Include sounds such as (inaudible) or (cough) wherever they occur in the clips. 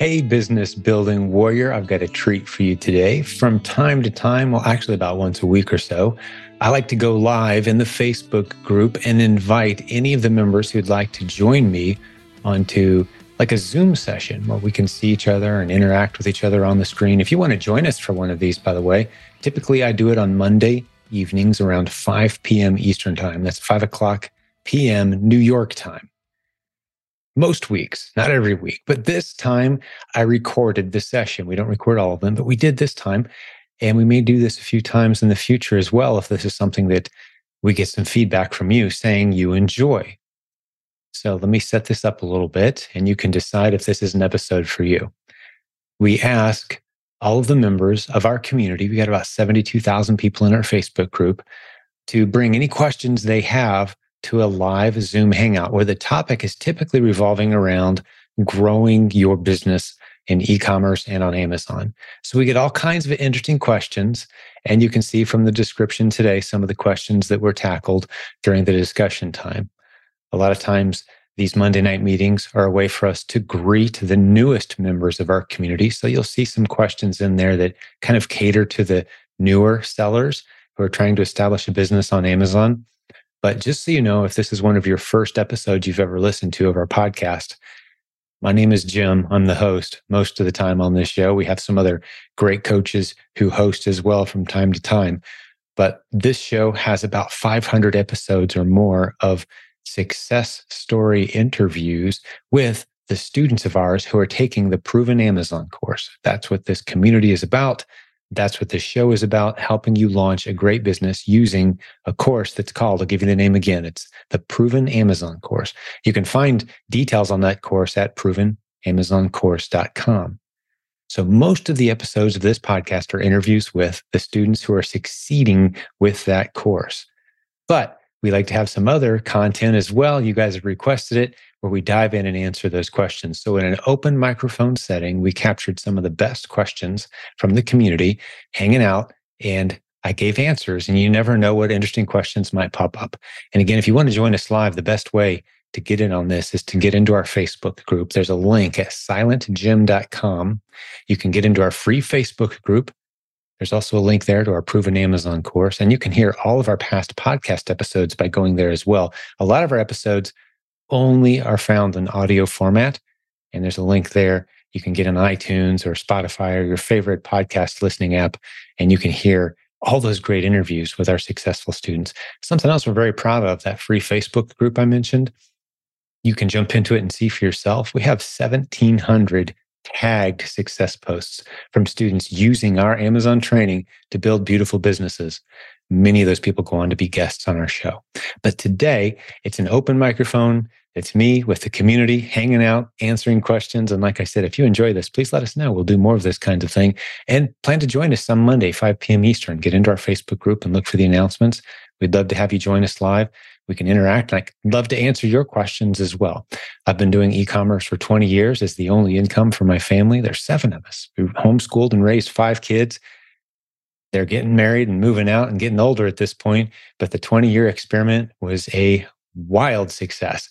Hey, business building warrior, I've got a treat for you today. From time to time, well, actually, about once a week or so, I like to go live in the Facebook group and invite any of the members who'd like to join me onto like a Zoom session where we can see each other and interact with each other on the screen. If you want to join us for one of these, by the way, typically I do it on Monday evenings around 5 p.m. Eastern Time. That's 5 o'clock p.m. New York time most weeks, not every week, but this time I recorded the session. We don't record all of them, but we did this time. And we may do this a few times in the future as well if this is something that we get some feedback from you saying you enjoy. So let me set this up a little bit and you can decide if this is an episode for you. We ask all of the members of our community, we got about 72,000 people in our Facebook group, to bring any questions they have to a live Zoom hangout where the topic is typically revolving around growing your business in e-commerce and on Amazon. So we get all kinds of interesting questions and you can see from the description today some of the questions that were tackled during the discussion time. A lot of times these Monday night meetings are a way for us to greet the newest members of our community. So you'll see some questions in there that kind of cater to the newer sellers who are trying to establish a business on Amazon. But just so you know, if this is one of your first episodes you've ever listened to of our podcast, my name is Jim. I'm the host most of the time on this show. We have some other great coaches who host as well from time to time. But this show has about 500 episodes or more of success story interviews with the students of ours who are taking the Proven Amazon course. That's what this community is about. That's what this show is about helping you launch a great business using a course that's called, I'll give you the name again. It's the Proven Amazon course. You can find details on that course at provenamazoncourse.com. So, most of the episodes of this podcast are interviews with the students who are succeeding with that course. But we like to have some other content as well. You guys have requested it where we dive in and answer those questions. So, in an open microphone setting, we captured some of the best questions from the community hanging out, and I gave answers. And you never know what interesting questions might pop up. And again, if you want to join us live, the best way to get in on this is to get into our Facebook group. There's a link at silentjim.com. You can get into our free Facebook group. There's also a link there to our proven Amazon course. And you can hear all of our past podcast episodes by going there as well. A lot of our episodes only are found in audio format. And there's a link there. You can get on iTunes or Spotify or your favorite podcast listening app, and you can hear all those great interviews with our successful students. Something else we're very proud of that free Facebook group I mentioned. You can jump into it and see for yourself. We have 1,700 tagged success posts from students using our Amazon training to build beautiful businesses. Many of those people go on to be guests on our show. But today, it's an open microphone. It's me with the community hanging out, answering questions. And like I said, if you enjoy this, please let us know. We'll do more of this kind of thing. And plan to join us some Monday, 5 p.m. Eastern. Get into our Facebook group and look for the announcements. We'd love to have you join us live we can interact. I'd love to answer your questions as well. I've been doing e-commerce for 20 years as the only income for my family. There's seven of us. We homeschooled and raised five kids. They're getting married and moving out and getting older at this point. But the 20 year experiment was a wild success.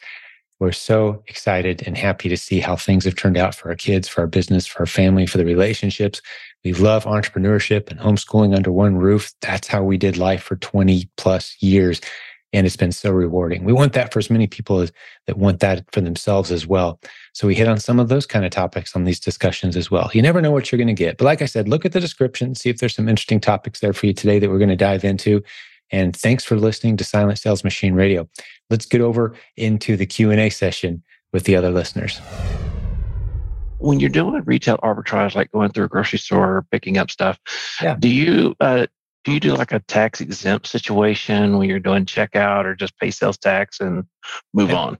We're so excited and happy to see how things have turned out for our kids, for our business, for our family, for the relationships. We love entrepreneurship and homeschooling under one roof. That's how we did life for 20 plus years and it's been so rewarding. We want that for as many people as that want that for themselves as well. So we hit on some of those kind of topics on these discussions as well. You never know what you're going to get. But like I said, look at the description, see if there's some interesting topics there for you today that we're going to dive into. And thanks for listening to Silent Sales Machine Radio. Let's get over into the Q&A session with the other listeners. When you're doing retail arbitrage, like going through a grocery store, or picking up stuff, yeah. do you uh, do you do like a tax exempt situation when you're doing checkout or just pay sales tax and move on?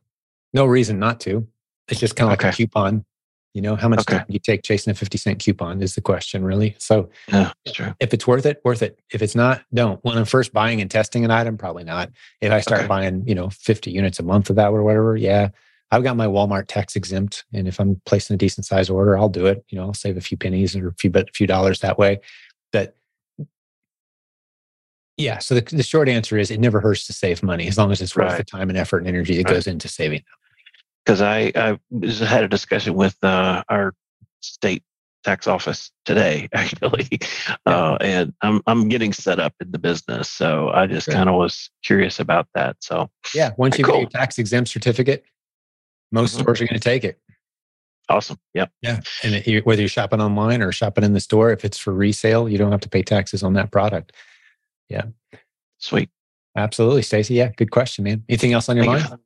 No reason not to. It's just kind of like okay. a coupon. You know, how much okay. time you take chasing a 50 cent coupon is the question, really. So yeah, if it's worth it, worth it. If it's not, don't. When I'm first buying and testing an item, probably not. If I start okay. buying, you know, 50 units a month of that or whatever, yeah. I've got my Walmart tax exempt. And if I'm placing a decent size order, I'll do it. You know, I'll save a few pennies or a few, but a few dollars that way. But yeah. So the, the short answer is it never hurts to save money as long as it's worth right. the time and effort and energy that right. goes into saving Because I, I (laughs) had a discussion with uh, our state tax office today, (laughs) actually, uh, and I'm I'm getting set up in the business. So I just kind of was curious about that. So yeah, once you cool. get your tax exempt certificate, most mm-hmm. stores are going to take it. Awesome. Yeah. Yeah. And it, whether you're shopping online or shopping in the store, if it's for resale, you don't have to pay taxes on that product. Yeah. Sweet. Absolutely, Stacy. Yeah. Good question, man. Anything else on your Thank mind? You.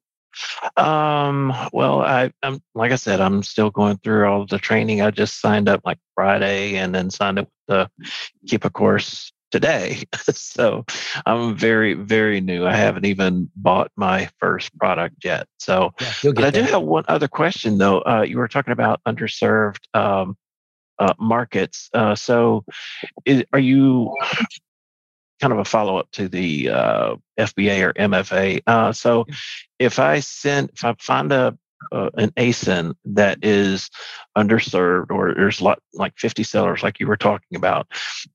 Um, well, I, am like I said, I'm still going through all the training. I just signed up like Friday and then signed up with the Keepa Course today. (laughs) so I'm very, very new. I haven't even bought my first product yet. So, yeah, but I do have one other question though. Uh, you were talking about underserved um, uh, markets. Uh, so, is, are you kind of a follow up to the uh, FBA or MFA? Uh, so, if I send, if I find a uh, an ASIN that is underserved or there's lot, like 50 sellers like you were talking about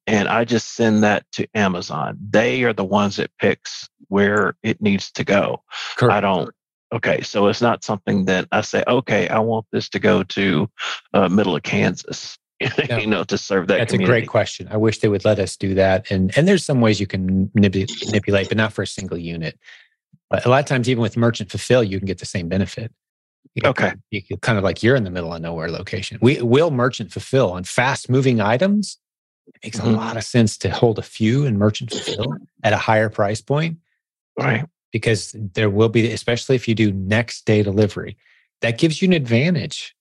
and i just send that to amazon they are the ones that picks where it needs to go Correct. i don't okay so it's not something that i say okay i want this to go to uh, middle of kansas (laughs) you know to serve that that's community. a great question i wish they would let us do that and and there's some ways you can manipulate but not for a single unit but a lot of times even with merchant fulfill you can get the same benefit you okay. You can, kind of like you're in the middle of nowhere location. We will merchant fulfill on fast moving items. It makes mm-hmm. a lot of sense to hold a few in merchant fulfill at a higher price point. Right. Because there will be, especially if you do next day delivery, that gives you an advantage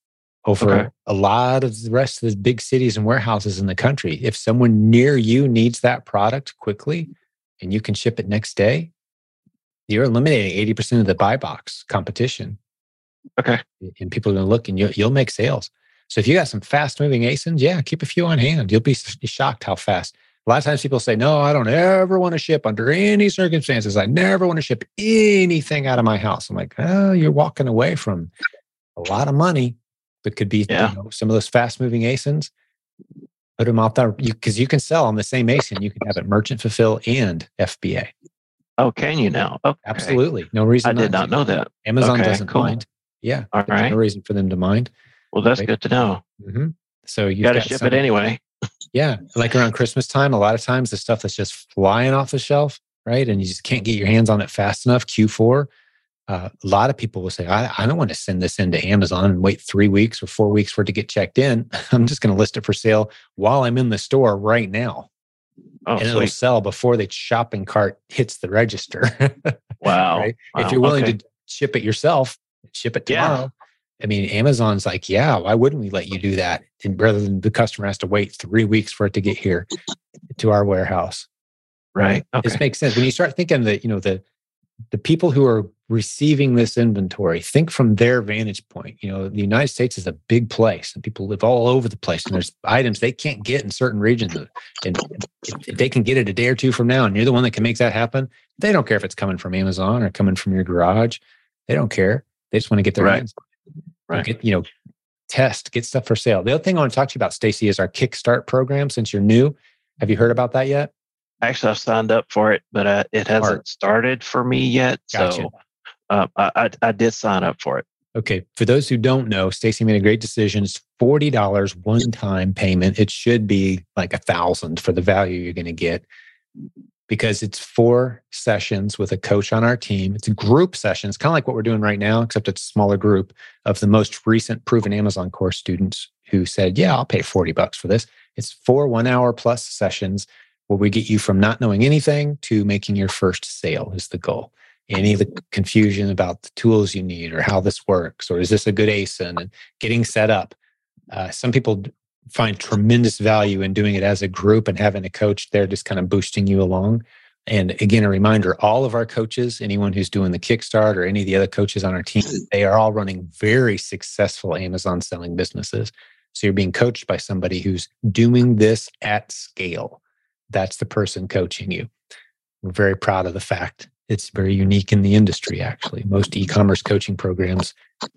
over okay. a lot of the rest of the big cities and warehouses in the country. If someone near you needs that product quickly and you can ship it next day, you're eliminating 80% of the buy box competition Okay. And people are going to look and you'll, you'll make sales. So if you got some fast moving ASINs, yeah, keep a few on hand. You'll be shocked how fast. A lot of times people say, no, I don't ever want to ship under any circumstances. I never want to ship anything out of my house. I'm like, oh, you're walking away from a lot of money that could be yeah. you know, some of those fast moving ASINs. Put them out there because you, you, can sell on the same ASIN. You can have it merchant fulfill and FBA. Oh, can you now? Okay. Absolutely. No reason. I did not, not know that. Amazon okay, doesn't cool. mind. Yeah. All right. No reason for them to mind. Well, that's right? good to know. Mm-hmm. So you got to ship some, it anyway. yeah. Like around Christmas time, a lot of times the stuff that's just flying off the shelf, right? And you just can't get your hands on it fast enough. Q4. Uh, a lot of people will say, I, I don't want to send this into Amazon and wait three weeks or four weeks for it to get checked in. (laughs) I'm just going to list it for sale while I'm in the store right now. Oh, and it'll sell before the shopping cart hits the register. (laughs) wow. right? Wow. If you're willing okay. to ship it yourself, ship it tomorrow. Yeah. I mean, Amazon's like, yeah, why wouldn't we let you do that? And rather than the customer has to wait three weeks for it to get here to our warehouse. Right. Okay. This makes sense. When you start thinking that, you know, the the people who are receiving this inventory, think from their vantage point. You know, the United States is a big place and people live all over the place. And there's items they can't get in certain regions. And if they can get it a day or two from now, and you're the one that can make that happen, they don't care if it's coming from Amazon or coming from your garage. They don't care. They just want to get their right. hands, right? Get, you know, test, get stuff for sale. The other thing I want to talk to you about, Stacy, is our Kickstart program. Since you're new, have you heard about that yet? Actually, I've signed up for it, but uh, it hasn't Art. started for me yet. Gotcha. So uh, I, I did sign up for it. Okay. For those who don't know, Stacy made a great decision. It's forty dollars one time payment. It should be like a thousand for the value you're going to get because it's four sessions with a coach on our team. It's group sessions, kind of like what we're doing right now, except it's a smaller group of the most recent proven Amazon course students who said, Yeah, I'll pay 40 bucks for this. It's four one hour plus sessions where we get you from not knowing anything to making your first sale is the goal. Any of the confusion about the tools you need or how this works, or is this a good ASIN and getting set up. Uh, some people find tremendous value in doing it as a group and having a coach there just kind of boosting you along. And again, a reminder all of our coaches, anyone who's doing the Kickstart or any of the other coaches on our team, they are all running very successful Amazon selling businesses. So you're being coached by somebody who's doing this at scale. That's the person coaching you. We're very proud of the fact it's very unique in the industry, actually. Most e commerce coaching programs,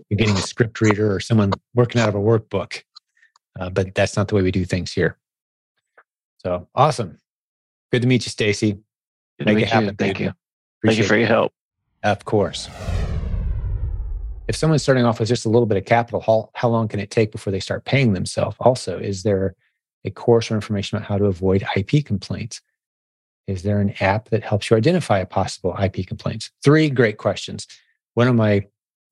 you're getting a script reader or someone working out of a workbook uh, but that's not the way we do things here. So awesome. Good to meet you, Stacy. Make it happen. You. Thank you. Appreciate Thank you for your help. Of course. if someone's starting off with just a little bit of capital, how, how long can it take before they start paying themselves? Also, is there a course or information about how to avoid IP complaints? Is there an app that helps you identify a possible IP complaints? Three great questions. One of my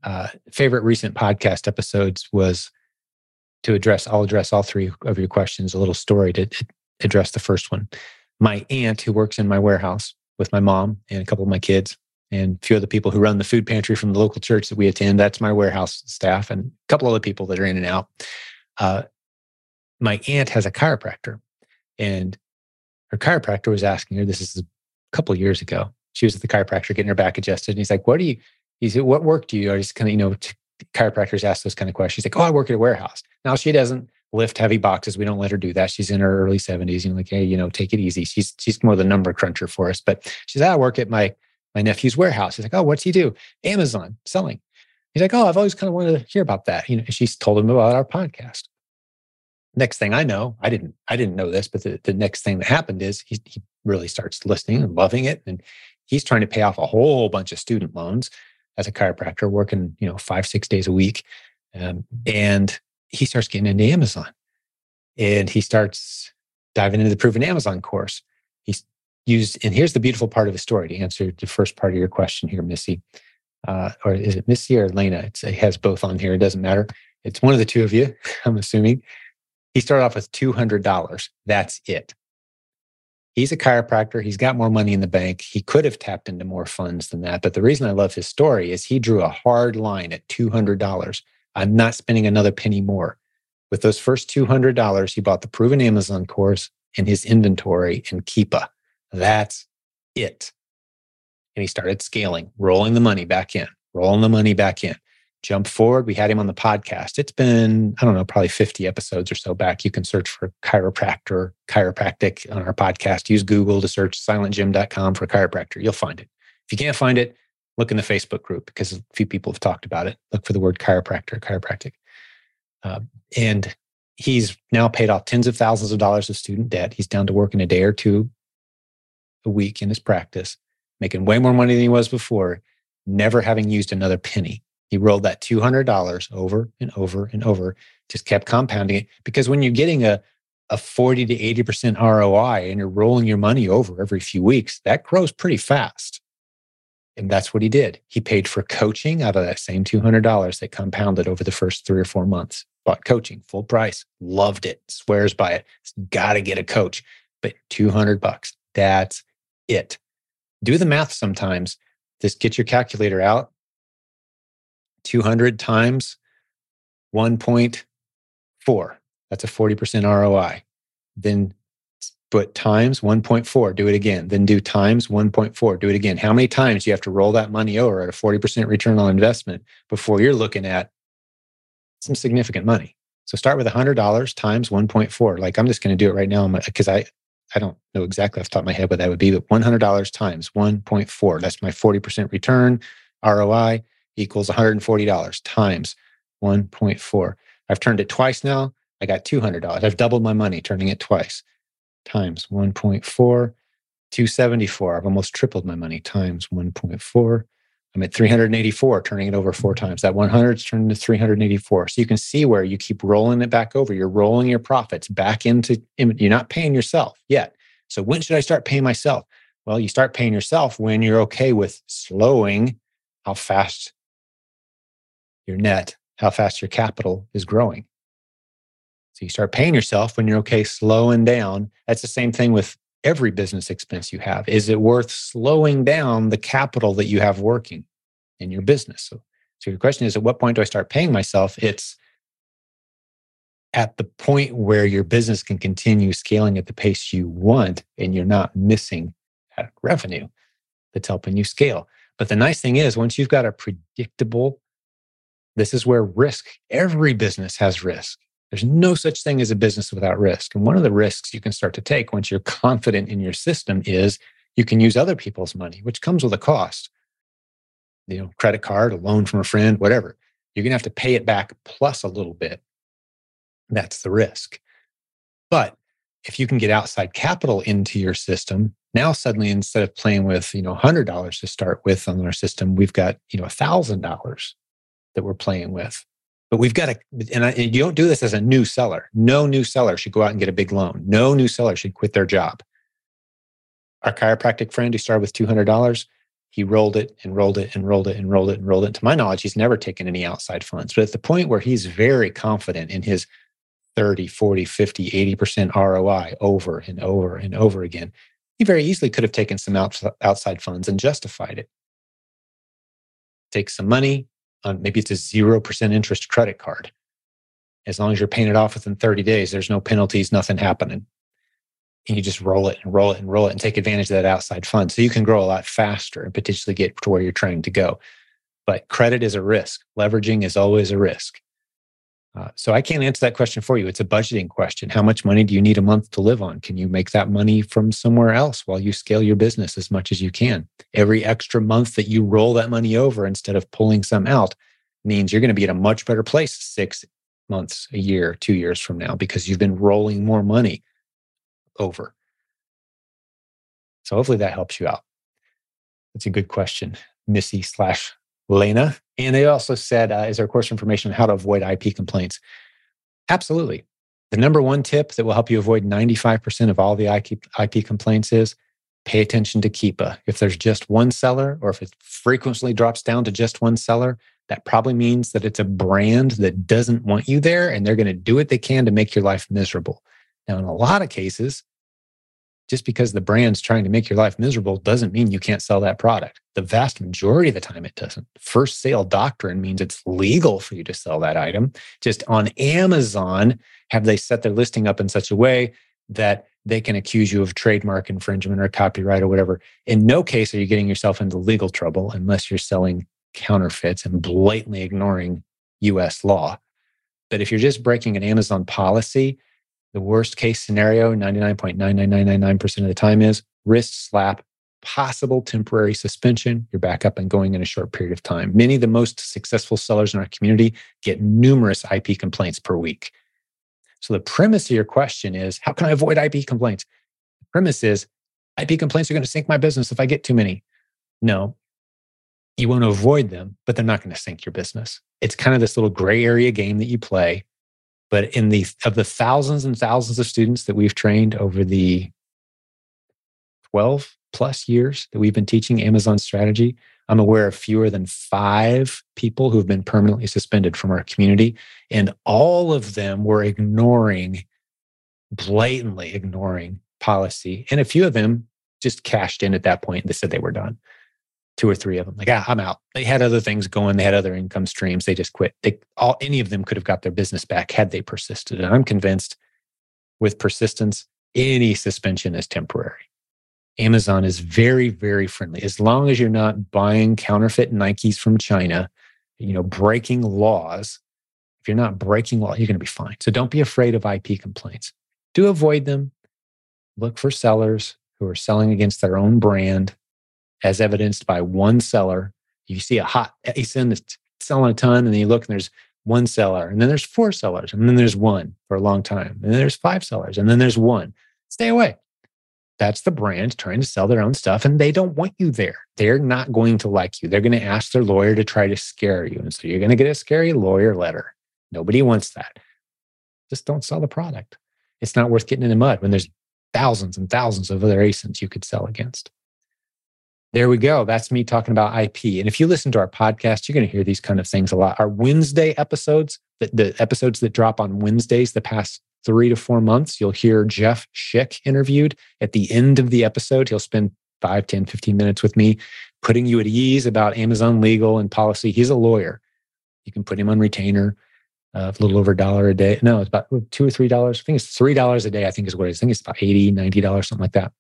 uh, favorite recent podcast episodes was to address, I'll address all three of your questions, a little story to, address the first one. My aunt, who works in my warehouse with my mom and a couple of my kids, and a few other people who run the food pantry from the local church that we attend. That's my warehouse staff and a couple other people that are in and out. Uh, my aunt has a chiropractor, and her chiropractor was asking her. This is a couple of years ago. She was at the chiropractor getting her back adjusted, and he's like, "What do you?" He said, "What work do you?" I just kind of, you know, chiropractors ask those kind of questions. She's like, "Oh, I work at a warehouse." Now she doesn't lift heavy boxes. We don't let her do that. She's in her early seventies. You know, like, hey, you know, take it easy. She's she's more the number cruncher for us. But she's, I work at my my nephew's warehouse. He's like, oh, what's he do? Amazon selling. He's like, oh, I've always kind of wanted to hear about that. You know, she's told him about our podcast. Next thing I know, I didn't, I didn't know this, but the, the next thing that happened is he, he really starts listening and loving it. And he's trying to pay off a whole bunch of student loans as a chiropractor, working, you know, five, six days a week. Um, and he starts getting into Amazon and he starts diving into the proven Amazon course. He's used, and here's the beautiful part of the story to answer the first part of your question here, Missy. Uh, or is it Missy or Lena? It's, it has both on here. It doesn't matter. It's one of the two of you, (laughs) I'm assuming. He started off with $200. That's it. He's a chiropractor. He's got more money in the bank. He could have tapped into more funds than that. But the reason I love his story is he drew a hard line at $200. I'm not spending another penny more. With those first $200, he bought the proven Amazon course and his inventory and Keepa. That's it. And he started scaling, rolling the money back in, rolling the money back in. Jump forward, we had him on the podcast. It's been, I don't know, probably 50 episodes or so back. You can search for chiropractor, chiropractic on our podcast. Use Google to search silentjim.com for chiropractor. You'll find it. If you can't find it, look in the Facebook group because a few people have talked about it. Look for the word chiropractor, chiropractic. Uh, and he's now paid off tens of thousands of dollars of student debt. He's down to work in a day or two a week in his practice, making way more money than he was before, never having used another penny. He rolled that $200 over and over and over, just kept compounding it. Because when you're getting a, a 40 to 80% ROI and you're rolling your money over every few weeks, that grows pretty fast. And that's what he did. He paid for coaching out of that same $200 that compounded over the first three or four months. Bought coaching full price, loved it, swears by it. Got to get a coach, but 200 bucks. That's it. Do the math sometimes. Just get your calculator out. 200 times 1.4. That's a 40% ROI. Then put times 1.4, do it again. Then do times 1.4, do it again. How many times do you have to roll that money over at a 40% return on investment before you're looking at some significant money? So start with $100 times 1.4. Like I'm just going to do it right now because I, I don't know exactly off the top of my head what that would be, but $100 times 1.4. That's my 40% return. ROI equals $140 times 1.4. I've turned it twice now. I got $200. I've doubled my money turning it twice times 1.4, 274. I've almost tripled my money times 1.4. I'm at 384, turning it over four times. That 100 is turned into 384. So you can see where you keep rolling it back over. You're rolling your profits back into, you're not paying yourself yet. So when should I start paying myself? Well, you start paying yourself when you're okay with slowing how fast your net, how fast your capital is growing. So you start paying yourself when you're okay slowing down. That's the same thing with every business expense you have. Is it worth slowing down the capital that you have working in your business? So, so your question is at what point do I start paying myself? It's at the point where your business can continue scaling at the pace you want and you're not missing that revenue that's helping you scale. But the nice thing is, once you've got a predictable, this is where risk, every business has risk. There's no such thing as a business without risk. And one of the risks you can start to take once you're confident in your system is you can use other people's money, which comes with a cost. You know, credit card, a loan from a friend, whatever. You're going to have to pay it back plus a little bit. That's the risk. But if you can get outside capital into your system, now suddenly instead of playing with, you know, $100 to start with on our system, we've got, you know, $1,000 that we're playing with. But we've got to, and, I, and you don't do this as a new seller. No new seller should go out and get a big loan. No new seller should quit their job. Our chiropractic friend who started with $200, he rolled it and rolled it and rolled it and rolled it and rolled it. To my knowledge, he's never taken any outside funds. But at the point where he's very confident in his 30, 40, 50, 80% ROI over and over and over again, he very easily could have taken some outside funds and justified it. Take some money, on maybe it's a 0% interest credit card. As long as you're paying it off within 30 days, there's no penalties, nothing happening. And you just roll it and roll it and roll it and take advantage of that outside fund. So you can grow a lot faster and potentially get to where you're trying to go. But credit is a risk, leveraging is always a risk. Uh, so I can't answer that question for you. It's a budgeting question. How much money do you need a month to live on? Can you make that money from somewhere else while you scale your business as much as you can? Every extra month that you roll that money over instead of pulling some out means you're going to be in a much better place six months, a year, two years from now because you've been rolling more money over. So hopefully that helps you out. That's a good question, Missy slash Lena. And they also said, uh, is there course information on how to avoid IP complaints? Absolutely. The number one tip that will help you avoid 95% of all the IP, IP complaints is pay attention to Keepa. If there's just one seller, or if it frequently drops down to just one seller, that probably means that it's a brand that doesn't want you there and they're going to do what they can to make your life miserable. Now, in a lot of cases, just because the brand's trying to make your life miserable doesn't mean you can't sell that product. The vast majority of the time, it doesn't. First sale doctrine means it's legal for you to sell that item. Just on Amazon, have they set their listing up in such a way that they can accuse you of trademark infringement or copyright or whatever? In no case are you getting yourself into legal trouble unless you're selling counterfeits and blatantly ignoring US law. But if you're just breaking an Amazon policy, the worst case scenario, 99.99999% of the time, is wrist slap, possible temporary suspension. You're back up and going in a short period of time. Many of the most successful sellers in our community get numerous IP complaints per week. So the premise of your question is how can I avoid IP complaints? The premise is IP complaints are going to sink my business if I get too many. No, you want to avoid them, but they're not going to sink your business. It's kind of this little gray area game that you play but in the of the thousands and thousands of students that we've trained over the 12 plus years that we've been teaching Amazon strategy, I'm aware of fewer than five people who've been permanently suspended from our community. And all of them were ignoring, blatantly ignoring policy. And a few of them just cashed in at that point and they said they were done two or three of them. Like, ah, I'm out. They had other things going. They had other income streams. They just quit. They all any of them could have got their business back had they persisted. And I'm convinced with persistence, any suspension is temporary. Amazon is very, very friendly. As long as you're not buying counterfeit Nikes from China, you know, breaking laws. If you're not breaking law, you're going to be fine. So don't be afraid of IP complaints. Do avoid them. Look for sellers who are selling against their own brand as evidenced by one seller. You see a hot ASIN that's selling a ton, and then you look and there's one seller, and then there's four sellers, and then there's one for a long time, and then there's five sellers, and then there's one. Stay away. That's the brand trying to sell their own stuff, and they don't want you there. They're not going to like you. They're going to ask their lawyer to try to scare you. And so you're going to get a scary lawyer letter. Nobody wants that. Just don't sell the product. It's not worth getting in the mud when there's thousands and thousands of other ASINs you could sell against. There we go. That's me talking about IP. And if you listen to our podcast, you're going to hear these kind of things a lot. Our Wednesday episodes, the, the episodes that drop on Wednesdays the past three to four months, you'll hear Jeff Schick interviewed. At the end of the episode, he'll spend 5, 10, 15 minutes with me, putting you at ease about Amazon legal and policy. He's a lawyer. You can put him on retainer, a little over a dollar a day. No, it's about two or three dollars. I think it's three dollars a day. I think is what it is. I think it's about 80, 90 dollars, something like that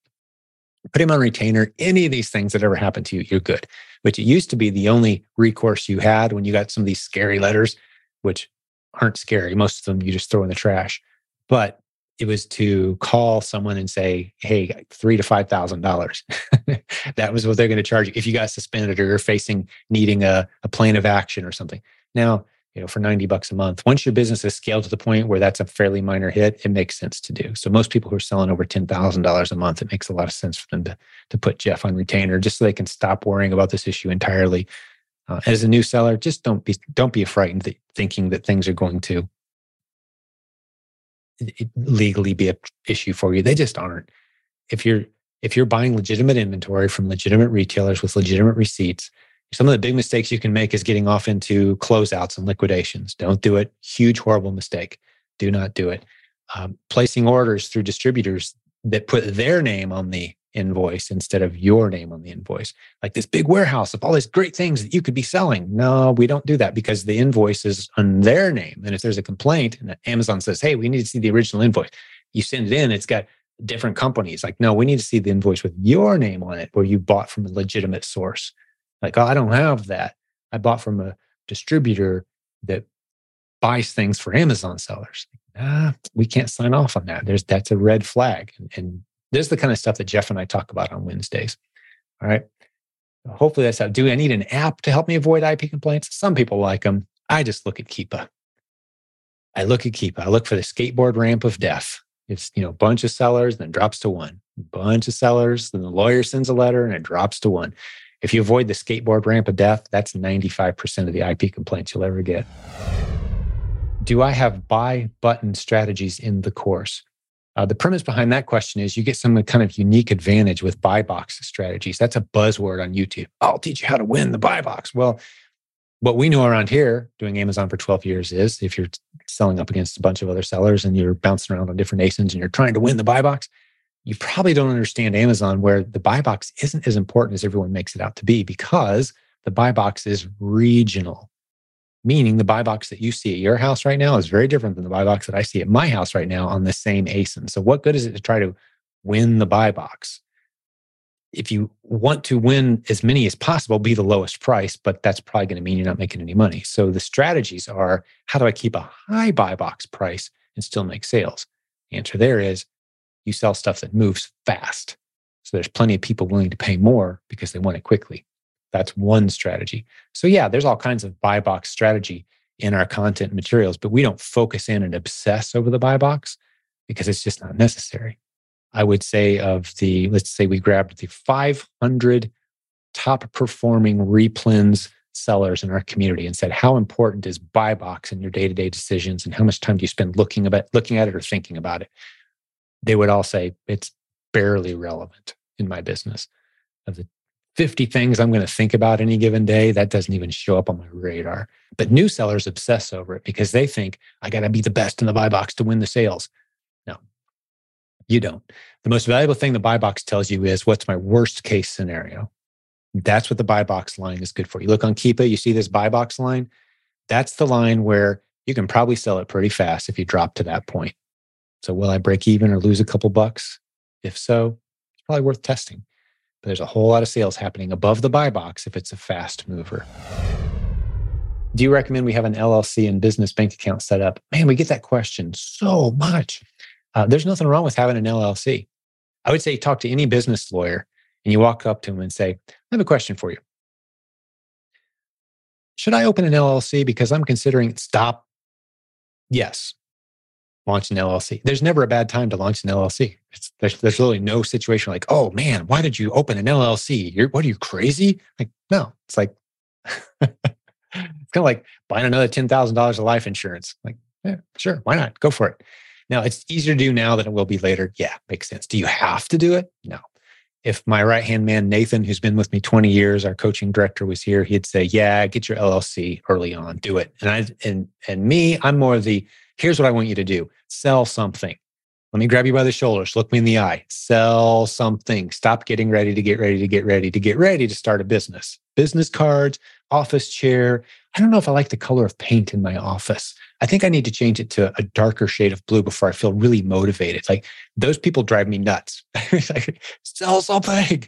put him on retainer. Any of these things that ever happened to you, you're good. Which it used to be the only recourse you had when you got some of these scary letters, which aren't scary. Most of them you just throw in the trash. But it was to call someone and say, "Hey, three to five thousand dollars." (laughs) that was what they're going to charge you if you got suspended or you're facing needing a, a plan of action or something. Now you know, for 90 bucks a month. Once your business is scaled to the point where that's a fairly minor hit, it makes sense to do. So most people who are selling over $10,000 a month, it makes a lot of sense for them to, to put Jeff on retainer just so they can stop worrying about this issue entirely. Uh, as a new seller, just don't be don't be frightened that thinking that things are going to legally be an issue for you. They just aren't. If you're if you're buying legitimate inventory from legitimate retailers with legitimate receipts, some of the big mistakes you can make is getting off into closeouts and liquidations. Don't do it. Huge, horrible mistake. Do not do it. Um, placing orders through distributors that put their name on the invoice instead of your name on the invoice. Like this big warehouse of all these great things that you could be selling. No, we don't do that because the invoice is on their name. And if there's a complaint and Amazon says, hey, we need to see the original invoice, you send it in, it's got different companies. Like, no, we need to see the invoice with your name on it where you bought from a legitimate source. Like, oh, I don't have that. I bought from a distributor that buys things for Amazon sellers. Ah, we can't sign off on that. There's that's a red flag. And, and this is the kind of stuff that Jeff and I talk about on Wednesdays. All right. Hopefully that's how. Do I need an app to help me avoid IP complaints? Some people like them. I just look at Keepa. I look at Keepa. I look for the skateboard ramp of death. It's you know a bunch of sellers, then drops to one. Bunch of sellers, then the lawyer sends a letter and it drops to one. If you avoid the skateboard ramp of death, that's 95% of the IP complaints you'll ever get. Do I have buy button strategies in the course? Uh, the premise behind that question is you get some kind of unique advantage with buy box strategies. That's a buzzword on YouTube. I'll teach you how to win the buy box. Well, what we know around here doing Amazon for 12 years is if you're selling up against a bunch of other sellers and you're bouncing around on different ASINs and you're trying to win the buy box, you probably don't understand Amazon where the buy box isn't as important as everyone makes it out to be because the buy box is regional meaning the buy box that you see at your house right now is very different than the buy box that I see at my house right now on the same ASIN. So, what good is it to try to win the buy box? If you want to win as many as possible, be the lowest price, but that's probably going to mean you're not making any money. So, the strategies are how do I keep a high buy box price and still make sales? The answer there is you sell stuff that moves fast. So, there's plenty of people willing to pay more because they want it quickly. That's one strategy. So, yeah, there's all kinds of buy box strategy in our content materials, but we don't focus in and obsess over the buy box because it's just not necessary. I would say, of the, let's say we grabbed the 500 top performing replens sellers in our community and said, how important is buy box in your day to day decisions and how much time do you spend looking about looking at it or thinking about it? They would all say it's barely relevant in my business. Of the 50 things I'm going to think about any given day, that doesn't even show up on my radar. But new sellers obsess over it because they think I got to be the best in the buy box to win the sales. No, you don't. The most valuable thing the buy box tells you is what's my worst case scenario. That's what the buy box line is good for. You look on Keepa, you see this buy box line. That's the line where you can probably sell it pretty fast if you drop to that point. So, will I break even or lose a couple bucks? If so, it's probably worth testing. But there's a whole lot of sales happening above the buy box if it's a fast mover. Do you recommend we have an LLC and business bank account set up? Man, we get that question so much. Uh, there's nothing wrong with having an LLC. I would say talk to any business lawyer and you walk up to them and say, I have a question for you. Should I open an LLC because I'm considering stop? Yes launch an LLC. There's never a bad time to launch an LLC. It's, there's, there's really no situation like, oh man, why did you open an LLC? You're, what are you crazy? Like, no, it's like, (laughs) it's kind of like buying another $10,000 of life insurance. Like, yeah, sure, why not? Go for it. Now, it's easier to do now than it will be later. Yeah, makes sense. Do you have to do it? No. If my right hand man, Nathan, who's been with me 20 years, our coaching director was here, he'd say, Yeah, get your LLC early on, do it. And I and and me, I'm more of the Here's what I want you to do sell something. Let me grab you by the shoulders, look me in the eye, sell something. Stop getting ready to get ready to get ready to get ready to start a business. Business cards, office chair. I don't know if I like the color of paint in my office. I think I need to change it to a darker shade of blue before I feel really motivated. Like those people drive me nuts. (laughs) like, sell something.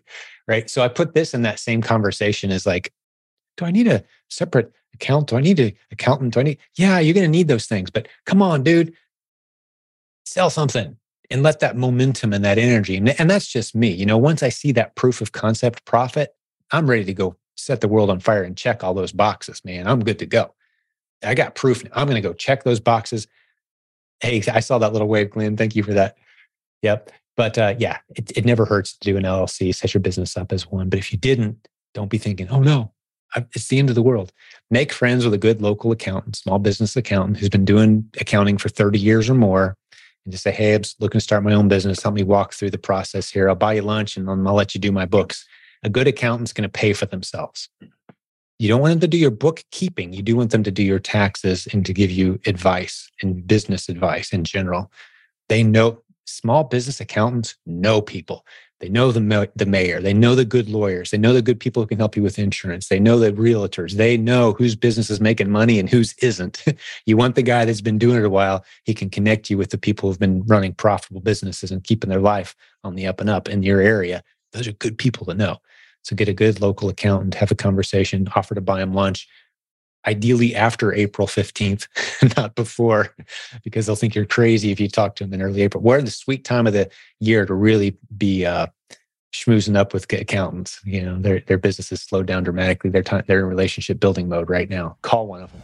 Right. So I put this in that same conversation as like, do I need a separate account? Do I need an accountant? Do I need? Yeah, you're going to need those things. But come on, dude, sell something and let that momentum and that energy. And, that's just me. You know, once I see that proof of concept profit, I'm ready to go set the world on fire and check all those boxes, man. I'm good to go. I got proof. I'm going to go check those boxes. Hey, I saw that little wave, Glenn. Thank you for that. Yep. But uh, yeah, it, it never hurts to do an LLC, set your business up as one. But if you didn't, don't be thinking, oh no, it's the end of the world. Make friends with a good local accountant, small business accountant who's been doing accounting for 30 years or more. And just say, hey, I'm looking to start my own business. Help me walk through the process here. I'll buy you lunch and I'll let you do my books. A good accountant's going to pay for themselves. You don't want them to do your bookkeeping. You do want them to do your taxes and to give you advice and business advice in general. They know small business accountants know people. They know the, the mayor. They know the good lawyers. They know the good people who can help you with insurance. They know the realtors. They know whose business is making money and whose isn't. (laughs) you want the guy that's been doing it a while. He can connect you with the people who've been running profitable businesses and keeping their life on the up and up in your area. Those are good people to know. So get a good local accountant, have a conversation, offer to buy them lunch, ideally after April 15th, (laughs) not before, because they'll think you're crazy if you talk to them in early April. We're in the sweet time of the year to really be uh, schmoozing up with accountants. You know, their their business has slowed down dramatically. They're time, they're in relationship building mode right now. Call one of them.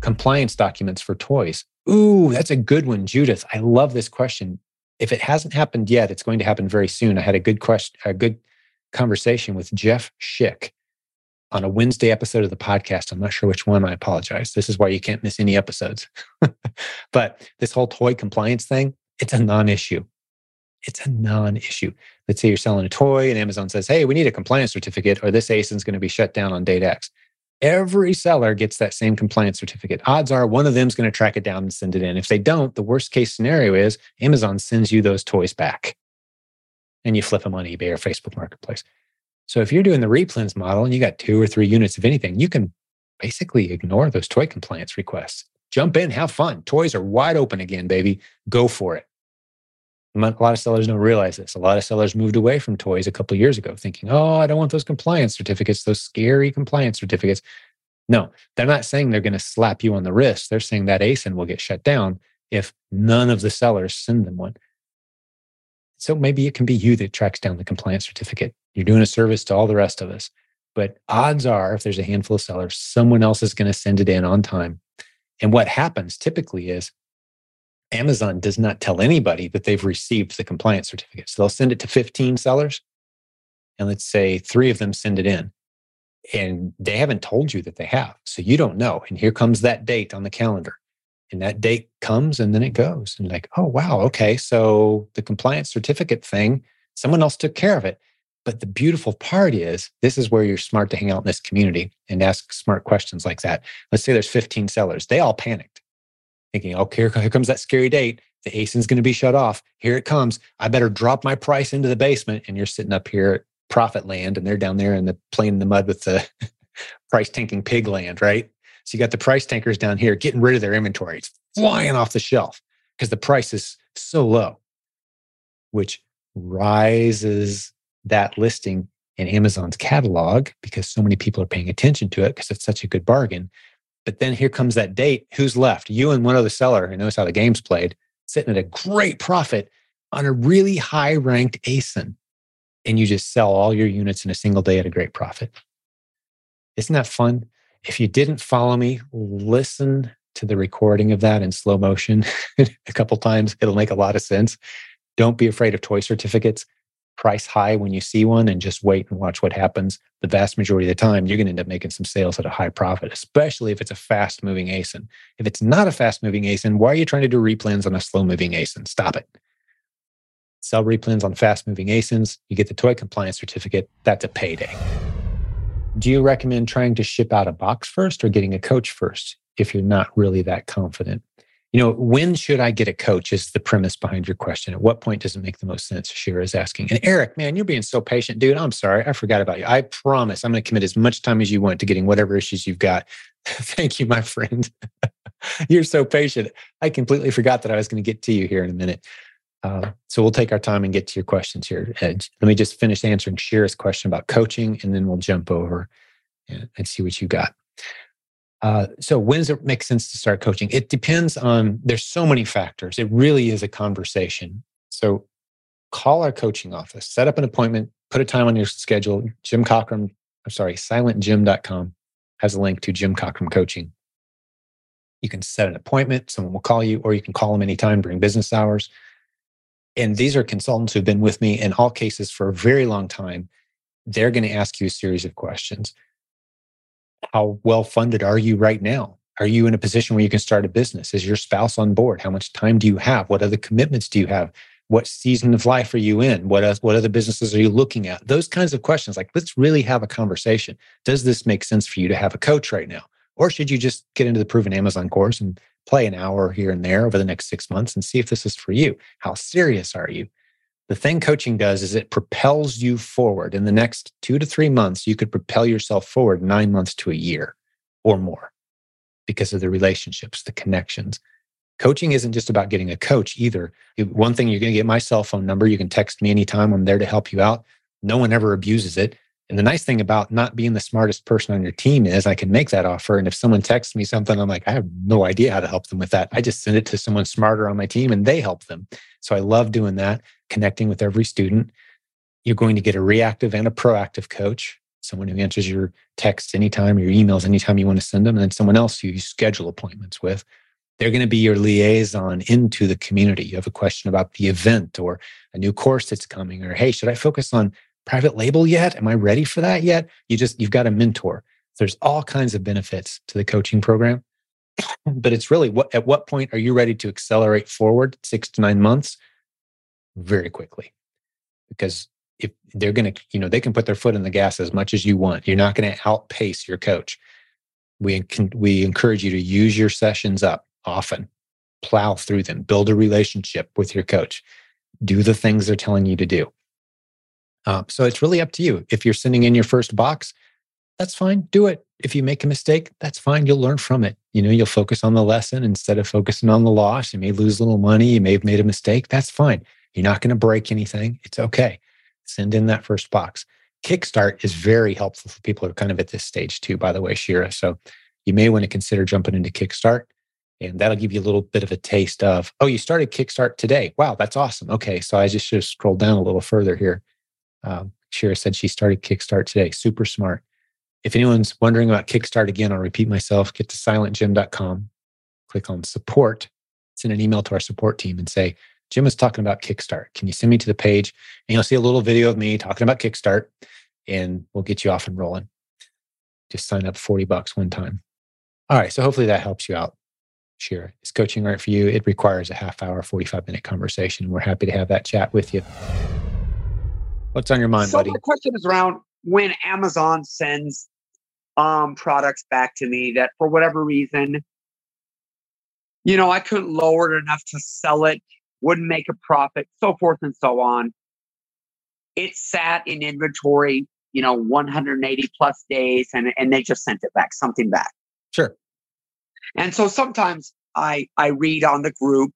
Compliance documents for toys. Ooh, that's a good one, Judith. I love this question. If it hasn't happened yet, it's going to happen very soon. I had a good question, a good conversation with Jeff Schick on a Wednesday episode of the podcast. I'm not sure which one. I apologize. This is why you can't miss any episodes. (laughs) but this whole toy compliance thing, it's a non issue. It's a non issue. Let's say you're selling a toy and Amazon says, hey, we need a compliance certificate or this ASIN is going to be shut down on date X. Every seller gets that same compliance certificate. Odds are one of them is going to track it down and send it in. If they don't, the worst case scenario is Amazon sends you those toys back and you flip them on eBay or Facebook Marketplace. So if you're doing the replens model and you got two or three units of anything, you can basically ignore those toy compliance requests. Jump in, have fun. Toys are wide open again, baby. Go for it. A lot of sellers don't realize this. A lot of sellers moved away from toys a couple years ago, thinking, "Oh, I don't want those compliance certificates, those scary compliance certificates." No, they're not saying they're going to slap you on the wrist. They're saying that ASIN will get shut down if none of the sellers send them one. So maybe it can be you that tracks down the compliance certificate. You're doing a service to all the rest of us. But odds are, if there's a handful of sellers, someone else is going to send it in on time. And what happens typically is Amazon does not tell anybody that they've received the compliance certificate. So they'll send it to 15 sellers. And let's say three of them send it in. And they haven't told you that they have. So you don't know. And here comes that date on the calendar. And that date comes and then it goes. And like, oh, wow. Okay. So the compliance certificate thing, someone else took care of it. But the beautiful part is this is where you're smart to hang out in this community and ask smart questions like that. Let's say there's 15 sellers. They all panicked, thinking, oh, here, here comes that scary date. The ASIN's going to be shut off. Here it comes. I better drop my price into the basement. And you're sitting up here at profit land and they're down there in the playing in the mud with the (laughs) price tanking pig land, right? So you got the price tankers down here getting rid of their inventory. It's flying off the shelf because the price is so low, which rises that listing in Amazon's catalog because so many people are paying attention to it because it's such a good bargain. But then here comes that date. Who's left? You and one other seller who knows how the game's played, sitting at a great profit on a really high ranked ASIN. And you just sell all your units in a single day at a great profit. Isn't that fun? If you didn't follow me, listen to the recording of that in slow motion (laughs) a couple times. It'll make a lot of sense. Don't be afraid of toy certificates price high when you see one and just wait and watch what happens. The vast majority of the time, you're going to end up making some sales at a high profit, especially if it's a fast moving ASIN. If it's not a fast moving ASIN, why are you trying to do replens on a slow moving ASIN? Stop it. Sell replens on fast moving ASINs. You get the toy compliance certificate. That's a payday. Do you recommend trying to ship out a box first or getting a coach first if you're not really that confident? You know, when should I get a coach is the premise behind your question. At what point does it make the most sense? Shira is asking. And Eric, man, you're being so patient, dude. I'm sorry. I forgot about you. I promise I'm going to commit as much time as you want to getting whatever issues you've got. (laughs) Thank you, my friend. (laughs) you're so patient. I completely forgot that I was going to get to you here in a minute. Uh, so we'll take our time and get to your questions here. Ed. Let me just finish answering Shira's question about coaching, and then we'll jump over and, and see what you got. Uh, so when does it make sense to start coaching? It depends on, there's so many factors. It really is a conversation. So call our coaching office, set up an appointment, put a time on your schedule. Jim Cockrum, I'm sorry, silentjim.com has a link to Jim Cockrum coaching. You can set an appointment, someone will call you, or you can call them anytime during business hours. And these are consultants who've been with me in all cases for a very long time they're going to ask you a series of questions. How well funded are you right now? Are you in a position where you can start a business? Is your spouse on board? How much time do you have? What other commitments do you have? What season of life are you in? What else, what other businesses are you looking at? Those kinds of questions. Like, let's really have a conversation. Does this make sense for you to have a coach right now? Or should you just get into the proven Amazon course and play an hour here and there over the next six months and see if this is for you? How serious are you? The thing coaching does is it propels you forward. In the next two to three months, you could propel yourself forward nine months to a year or more because of the relationships, the connections. Coaching isn't just about getting a coach either. One thing you're going to get my cell phone number. You can text me anytime. I'm there to help you out. No one ever abuses it. And the nice thing about not being the smartest person on your team is I can make that offer. And if someone texts me something, I'm like, I have no idea how to help them with that. I just send it to someone smarter on my team and they help them. So I love doing that, connecting with every student. You're going to get a reactive and a proactive coach, someone who answers your texts anytime, your emails anytime you want to send them, and then someone else who you schedule appointments with. They're going to be your liaison into the community. You have a question about the event or a new course that's coming, or hey, should I focus on private label yet? Am I ready for that yet? You just, you've got a mentor. There's all kinds of benefits to the coaching program. (coughs) but it's really what at what point are you ready to accelerate forward six to nine months? Very quickly. Because if they're going to, you know, they can put their foot in the gas as much as you want. You're not going to outpace your coach. We, can, we encourage you to use your sessions up often, plow through them, build a relationship with your coach, do the things they're telling you to do. Uh, so it's really up to you. If you're sending in your first box, that's fine. Do it. If you make a mistake, that's fine. You'll learn from it. You know, you'll focus on the lesson instead of focusing on the loss. You may lose a little money. You may have made a mistake. That's fine. You're not going to break anything. It's okay. Send in that first box. Kickstart is very helpful for people who are kind of at this stage too, by the way, Shira. So you may want to consider jumping into Kickstart. And that'll give you a little bit of a taste of, oh, you started Kickstart today. Wow, that's awesome. Okay. So I just should have scrolled down a little further here. Um, Shira said she started Kickstart today. Super smart. If anyone's wondering about Kickstart again, I'll repeat myself get to silentjim.com, click on support, send an email to our support team and say, Jim is talking about Kickstart. Can you send me to the page? And you'll see a little video of me talking about Kickstart, and we'll get you off and rolling. Just sign up 40 bucks one time. All right. So hopefully that helps you out. Sure. Is coaching right for you? It requires a half hour, 45 minute conversation. We're happy to have that chat with you. What's on your mind, so buddy? My question is around when Amazon sends um, products back to me that for whatever reason, you know, I couldn't lower it enough to sell it, wouldn't make a profit, so forth and so on. It sat in inventory, you know, 180 plus days and, and they just sent it back, something back. Sure. And so sometimes I I read on the group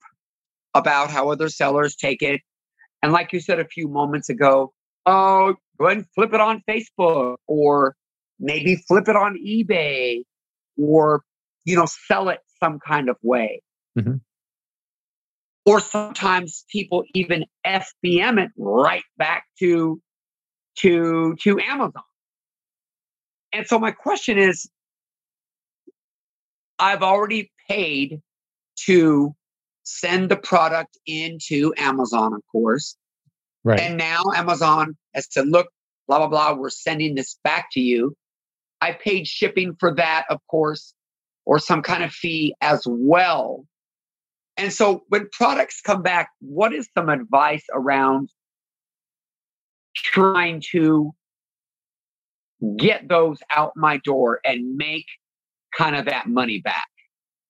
about how other sellers take it. And like you said a few moments ago, oh, go ahead and flip it on Facebook or maybe flip it on eBay or, you know, sell it some kind of way. Mm-hmm. Or sometimes people even FBM it right back to to to Amazon. And so my question is I've already paid to send the product into Amazon, of course. Right. And now Amazon has said, look, blah, blah, blah, we're sending this back to you. I paid shipping for that, of course, or some kind of fee as well. And so when products come back, what is some advice around trying to get those out my door and make kind of that money back?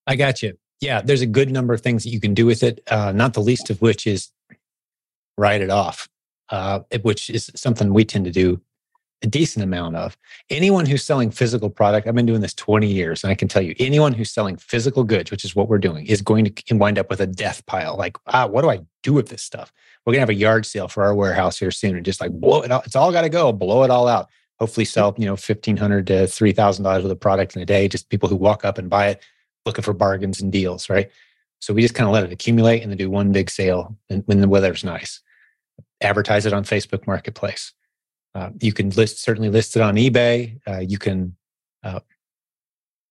I got you. Yeah, there's a good number of things that you can do with it, uh, not the least of which is write it off, uh, which is something we tend to do a decent amount of. Anyone who's selling physical product, I've been doing this 20 years, and I can tell you, anyone who's selling physical goods, which is what we're doing, is going to wind up with a death pile. Like, ah, what do I do with this stuff? We're gonna have a yard sale for our warehouse here soon, and just like blow it out. It's all got to go, blow it all out. Hopefully, sell you know fifteen hundred to three thousand dollars worth of product in a day. Just people who walk up and buy it, looking for bargains and deals, right? So we just kind of let it accumulate and then do one big sale when the weather's nice. Advertise it on Facebook Marketplace uh, you can list certainly list it on eBay. Uh, you can uh,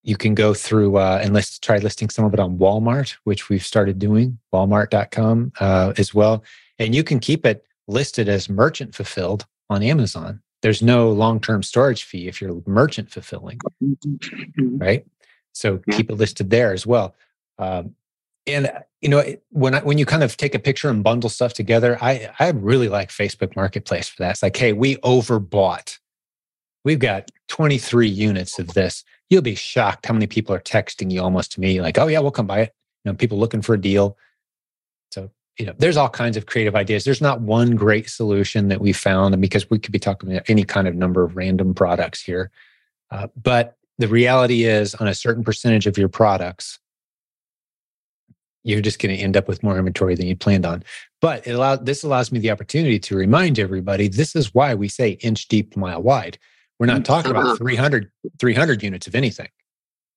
you can go through uh, and list try listing some of it on Walmart, which we've started doing, Walmart.com uh, as well. And you can keep it listed as merchant fulfilled on Amazon. there's no long-term storage fee if you're merchant fulfilling Mm-hmm. right so keep it listed there as well um, and you know when I, when you kind of take a picture and bundle stuff together i i really like facebook marketplace for that. It's like hey we overbought. We've got 23 units of this. You'll be shocked how many people are texting you almost to me like oh yeah we'll come buy it. You know people looking for a deal. So you know there's all kinds of creative ideas. There's not one great solution that we found and because we could be talking about any kind of number of random products here uh, but the reality is on a certain percentage of your products you're just going to end up with more inventory than you planned on but it allows this allows me the opportunity to remind everybody this is why we say inch deep mile wide we're not mm-hmm. talking about uh-huh. 300 300 units of anything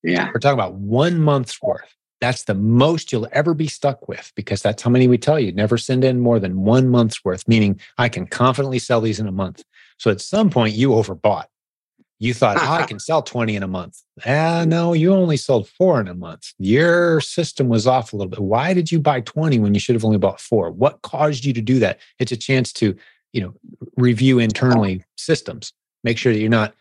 yeah we're talking about one month's worth that's the most you'll ever be stuck with because that's how many we tell you. Never send in more than one month's worth, meaning I can confidently sell these in a month. So at some point you overbought. You thought, oh, I (laughs) can sell 20 in a month. Ah, no, you only sold four in a month. Your system was off a little bit. Why did you buy 20 when you should have only bought four? What caused you to do that? It's a chance to, you know, review internally systems. Make sure that you're not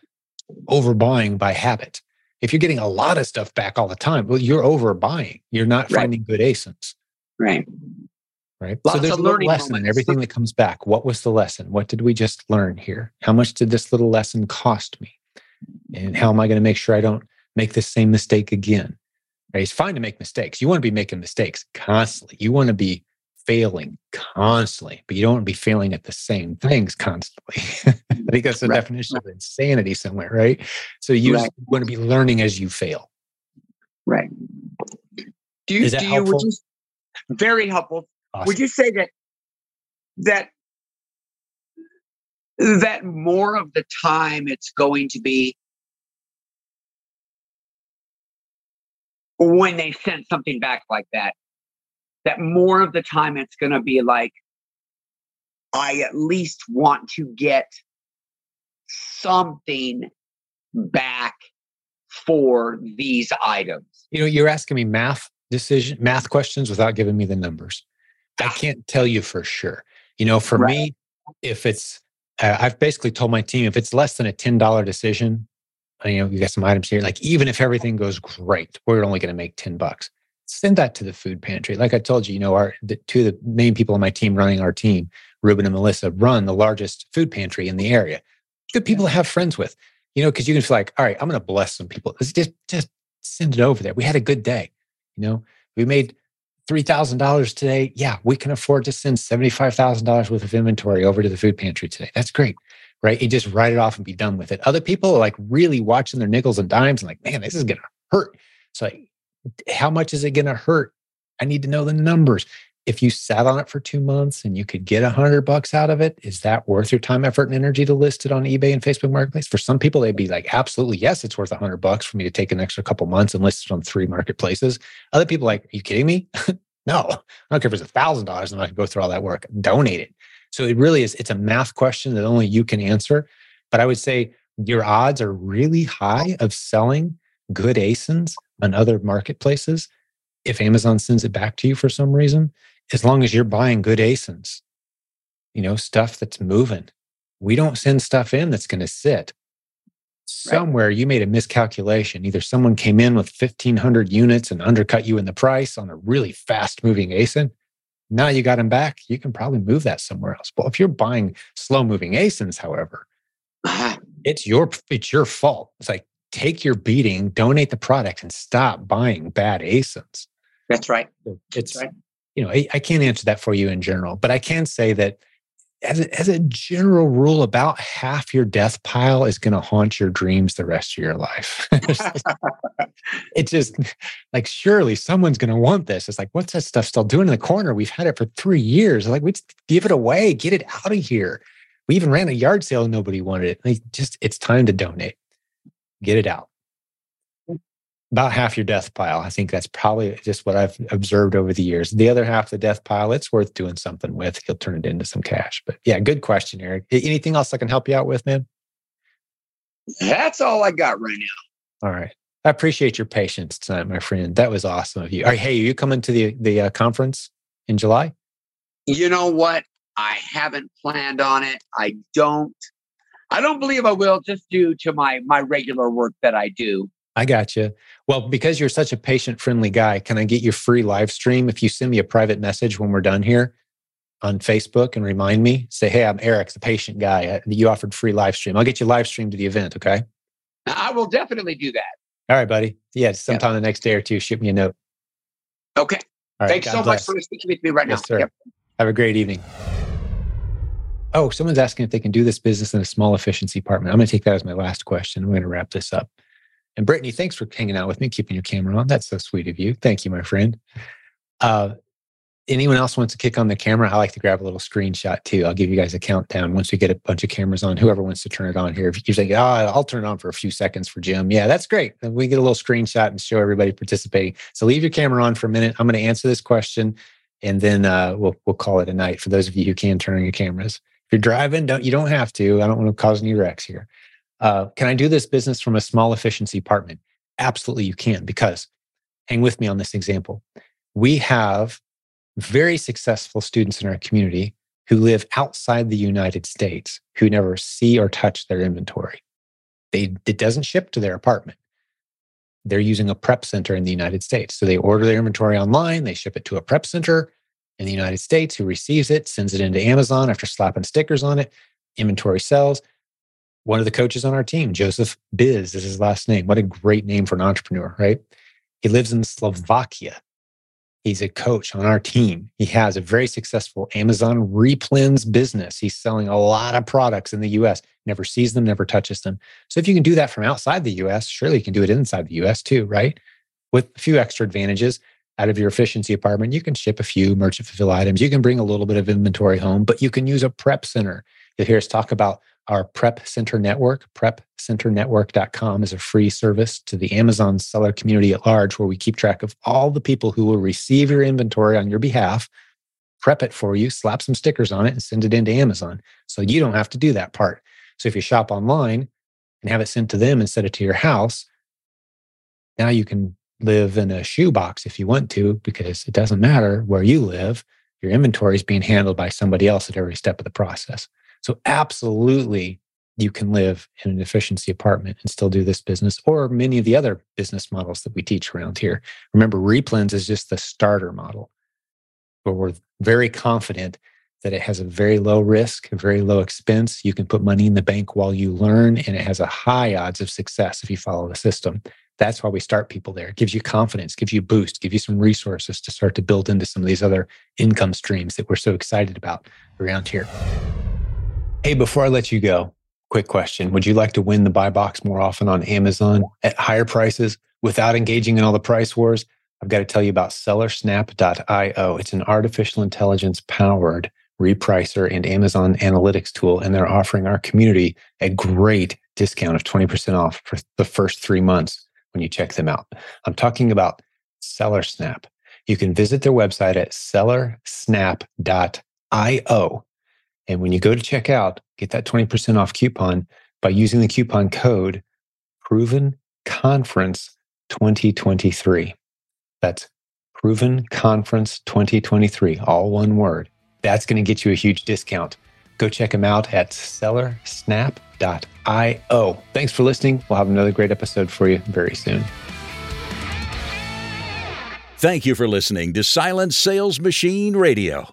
overbuying by habit if you're getting a lot of stuff back all the time, well, you're overbuying. You're not right. finding good ASINs. Right. Right. Lots so there's a learning lesson in everything that comes back. What was the lesson? What did we just learn here? How much did this little lesson cost me? And how am I going to make sure I don't make the same mistake again? Right? It's fine to make mistakes. You want to be making mistakes constantly. You want to be failing constantly, but you don't want to be failing at the same things constantly. (laughs) I think that's the right. definition of insanity somewhere, right? So you right. want to be learning as you fail. Right. Do you, Is that do helpful? you, you, very helpful. Awesome. Would you say that that that more of the time it's going to be when they send something back like that that more of the time it's going to be like, I at least want to get something back for these items. You know, you're asking me math decision, math questions without giving me the numbers. I ah. can't tell you for sure. You know, for right. me, if it's, I've basically told my team if it's less than a $10 decision, uh, you know, you got some items here, like even if everything goes great, we're only going to make 10 bucks send that to the food pantry. Like I told you, you know, our the, two of the main people on my team running our team, Ruben and Melissa, run the largest food pantry in the area. Good people to have friends with, you know, because you can feel like, all right, I'm going to bless some people. Let's just just send it over there. We had a good day, you know. We made three thousand dollars today. Yeah, we can afford to send seventy five thousand dollars worth of inventory over to the food pantry today. That's great, right? You just write it off and be done with it. Other people are like really watching their nickels and dimes and like, man, this is going to hurt. So how much is it going to hurt? I need to know the numbers. If you sat on it for two months and you could get a hundred bucks out of it, is that worth your time, effort, and energy to list it on eBay and Facebook Marketplace? For some people, they'd be like, absolutely, yes, it's worth a hundred bucks for me to take an extra couple months and list it on three marketplaces. Other people like, are you kidding me? (laughs) no, I don't care if it's a thousand dollars. Not going to go through all that work. Donate it. So it really is. It's a math question that only you can answer. But I would say your odds are really high of selling good ASINs on other marketplaces, if Amazon sends it back to you for some reason, as long as you're buying good ASINs, you know, stuff that's moving. We don't send stuff in that's going to sit. Somewhere right. you made a miscalculation. Either someone came in with 1,500 units and undercut you in the price on a really fast moving ASIN. Now you got them back. You can probably move that somewhere else. Well, if you're buying slow moving ASINs, however, (sighs) it's your it's your fault. It's like take your beating, donate the product, and stop buying bad ASINs. That's right. It's, That's right. you know, I, I, can't answer that for you in general, but I can say that as a, as a general rule, about half your death pile is going to haunt your dreams the rest of your life. (laughs) it's just like, surely someone's going to want this. It's like, what's that stuff still doing in the corner? We've had it for three years. Like, we just give it away, get it out of here. We even ran a yard sale and nobody wanted it. Like, just, it's time to donate get it out. About half your death pile. I think that's probably just what I've observed over the years. The other half, of the death pile, it's worth doing something with. You'll turn it into some cash. But yeah, good question, Eric. Anything else I can help you out with, man? That's all I got right now. All right. I appreciate your patience tonight, my friend. That was awesome of you. Right, hey, are you coming to the the uh, conference in July? You know what? I haven't planned on it. I don't I don't believe I will, just due to my my regular work that I do. I got you. Well, because you're such a patient friendly guy, can I get your free live stream if you send me a private message when we're done here on Facebook and remind me? Say, hey, I'm Eric, the patient guy. Uh, you offered free live stream. I'll get you live stream to the event. Okay. I will definitely do that. All right, buddy. Yeah, sometime the next day or two, shoot me a note. Okay. Thanks God so bless. much for speaking with me right yes, now. Sir. Yep. Have a great evening. Oh, someone's asking if they can do this business in a small efficiency apartment. I'm going to take that as my last question. We're going to wrap this up. And Brittany, thanks for hanging out with me, keeping your camera on. That's so sweet of you. Thank you, my friend. Uh, anyone else wants to kick on the camera? I like to grab a little screenshot too. I'll give you guys a countdown once we get a bunch of cameras on. Whoever wants to turn it on here, if you're saying, "Oh, I'll turn it on for a few seconds for Jim," yeah, that's great. Then we get a little screenshot and show everybody participating. So leave your camera on for a minute. I'm going to answer this question, and then uh, we'll we'll call it a night. For those of you who can turn on your cameras, if you're driving, don't you don't have to. I don't want to cause any wrecks here. Uh, can I do this business from a small efficiency apartment? Absolutely, you can. Because hang with me on this example. We have very successful students in our community who live outside the United States who never see or touch their inventory. They, it doesn't ship to their apartment. They're using a prep center in the United States. So they order their inventory online, they ship it to a prep center in the United States who receives it, sends it into Amazon after slapping stickers on it. Inventory sells. One of the coaches on our team, Joseph Biz is his last name. What a great name for an entrepreneur, right? He lives in Slovakia. He's a coach on our team. He has a very successful Amazon replens business. He's selling a lot of products in the US, never sees them, never touches them. So if you can do that from outside the US, surely you can do it inside the US too, right? With a few extra advantages out of your efficiency apartment, you can ship a few merchant fulfill items. You can bring a little bit of inventory home, but you can use a prep center. You'll hear us talk about our prep center network. Prepcenternetwork.com is a free service to the Amazon seller community at large, where we keep track of all the people who will receive your inventory on your behalf, prep it for you, slap some stickers on it, and send it into Amazon. So you don't have to do that part. So if you shop online and have it sent to them instead of to your house, now you can live in a shoebox if you want to, because it doesn't matter where you live. Your inventory is being handled by somebody else at every step of the process. So, absolutely, you can live in an efficiency apartment and still do this business or many of the other business models that we teach around here. Remember, Replens is just the starter model, where we're very confident that it has a very low risk, a very low expense. You can put money in the bank while you learn, and it has a high odds of success if you follow the system. That's why we start people there. It gives you confidence, gives you a boost, gives you some resources to start to build into some of these other income streams that we're so excited about around here. Hey, before I let you go, quick question. Would you like to win the buy box more often on Amazon at higher prices without engaging in all the price wars? I've got to tell you about sellersnap.io. It's an artificial intelligence powered repricer and Amazon analytics tool, and they're offering our community a great discount of 20% off for the first three months when you check them out. I'm talking about SellerSnap. You can visit their website at sellersnap.io. And when you go to check out, get that 20% off coupon by using the coupon code Proven Conference 2023. That's Proven Conference 2023, all one word. That's going to get you a huge discount. Go check them out at sellersnap.io. Thanks for listening. We'll have another great episode for you very soon. Thank you for listening to Silent Sales Machine Radio.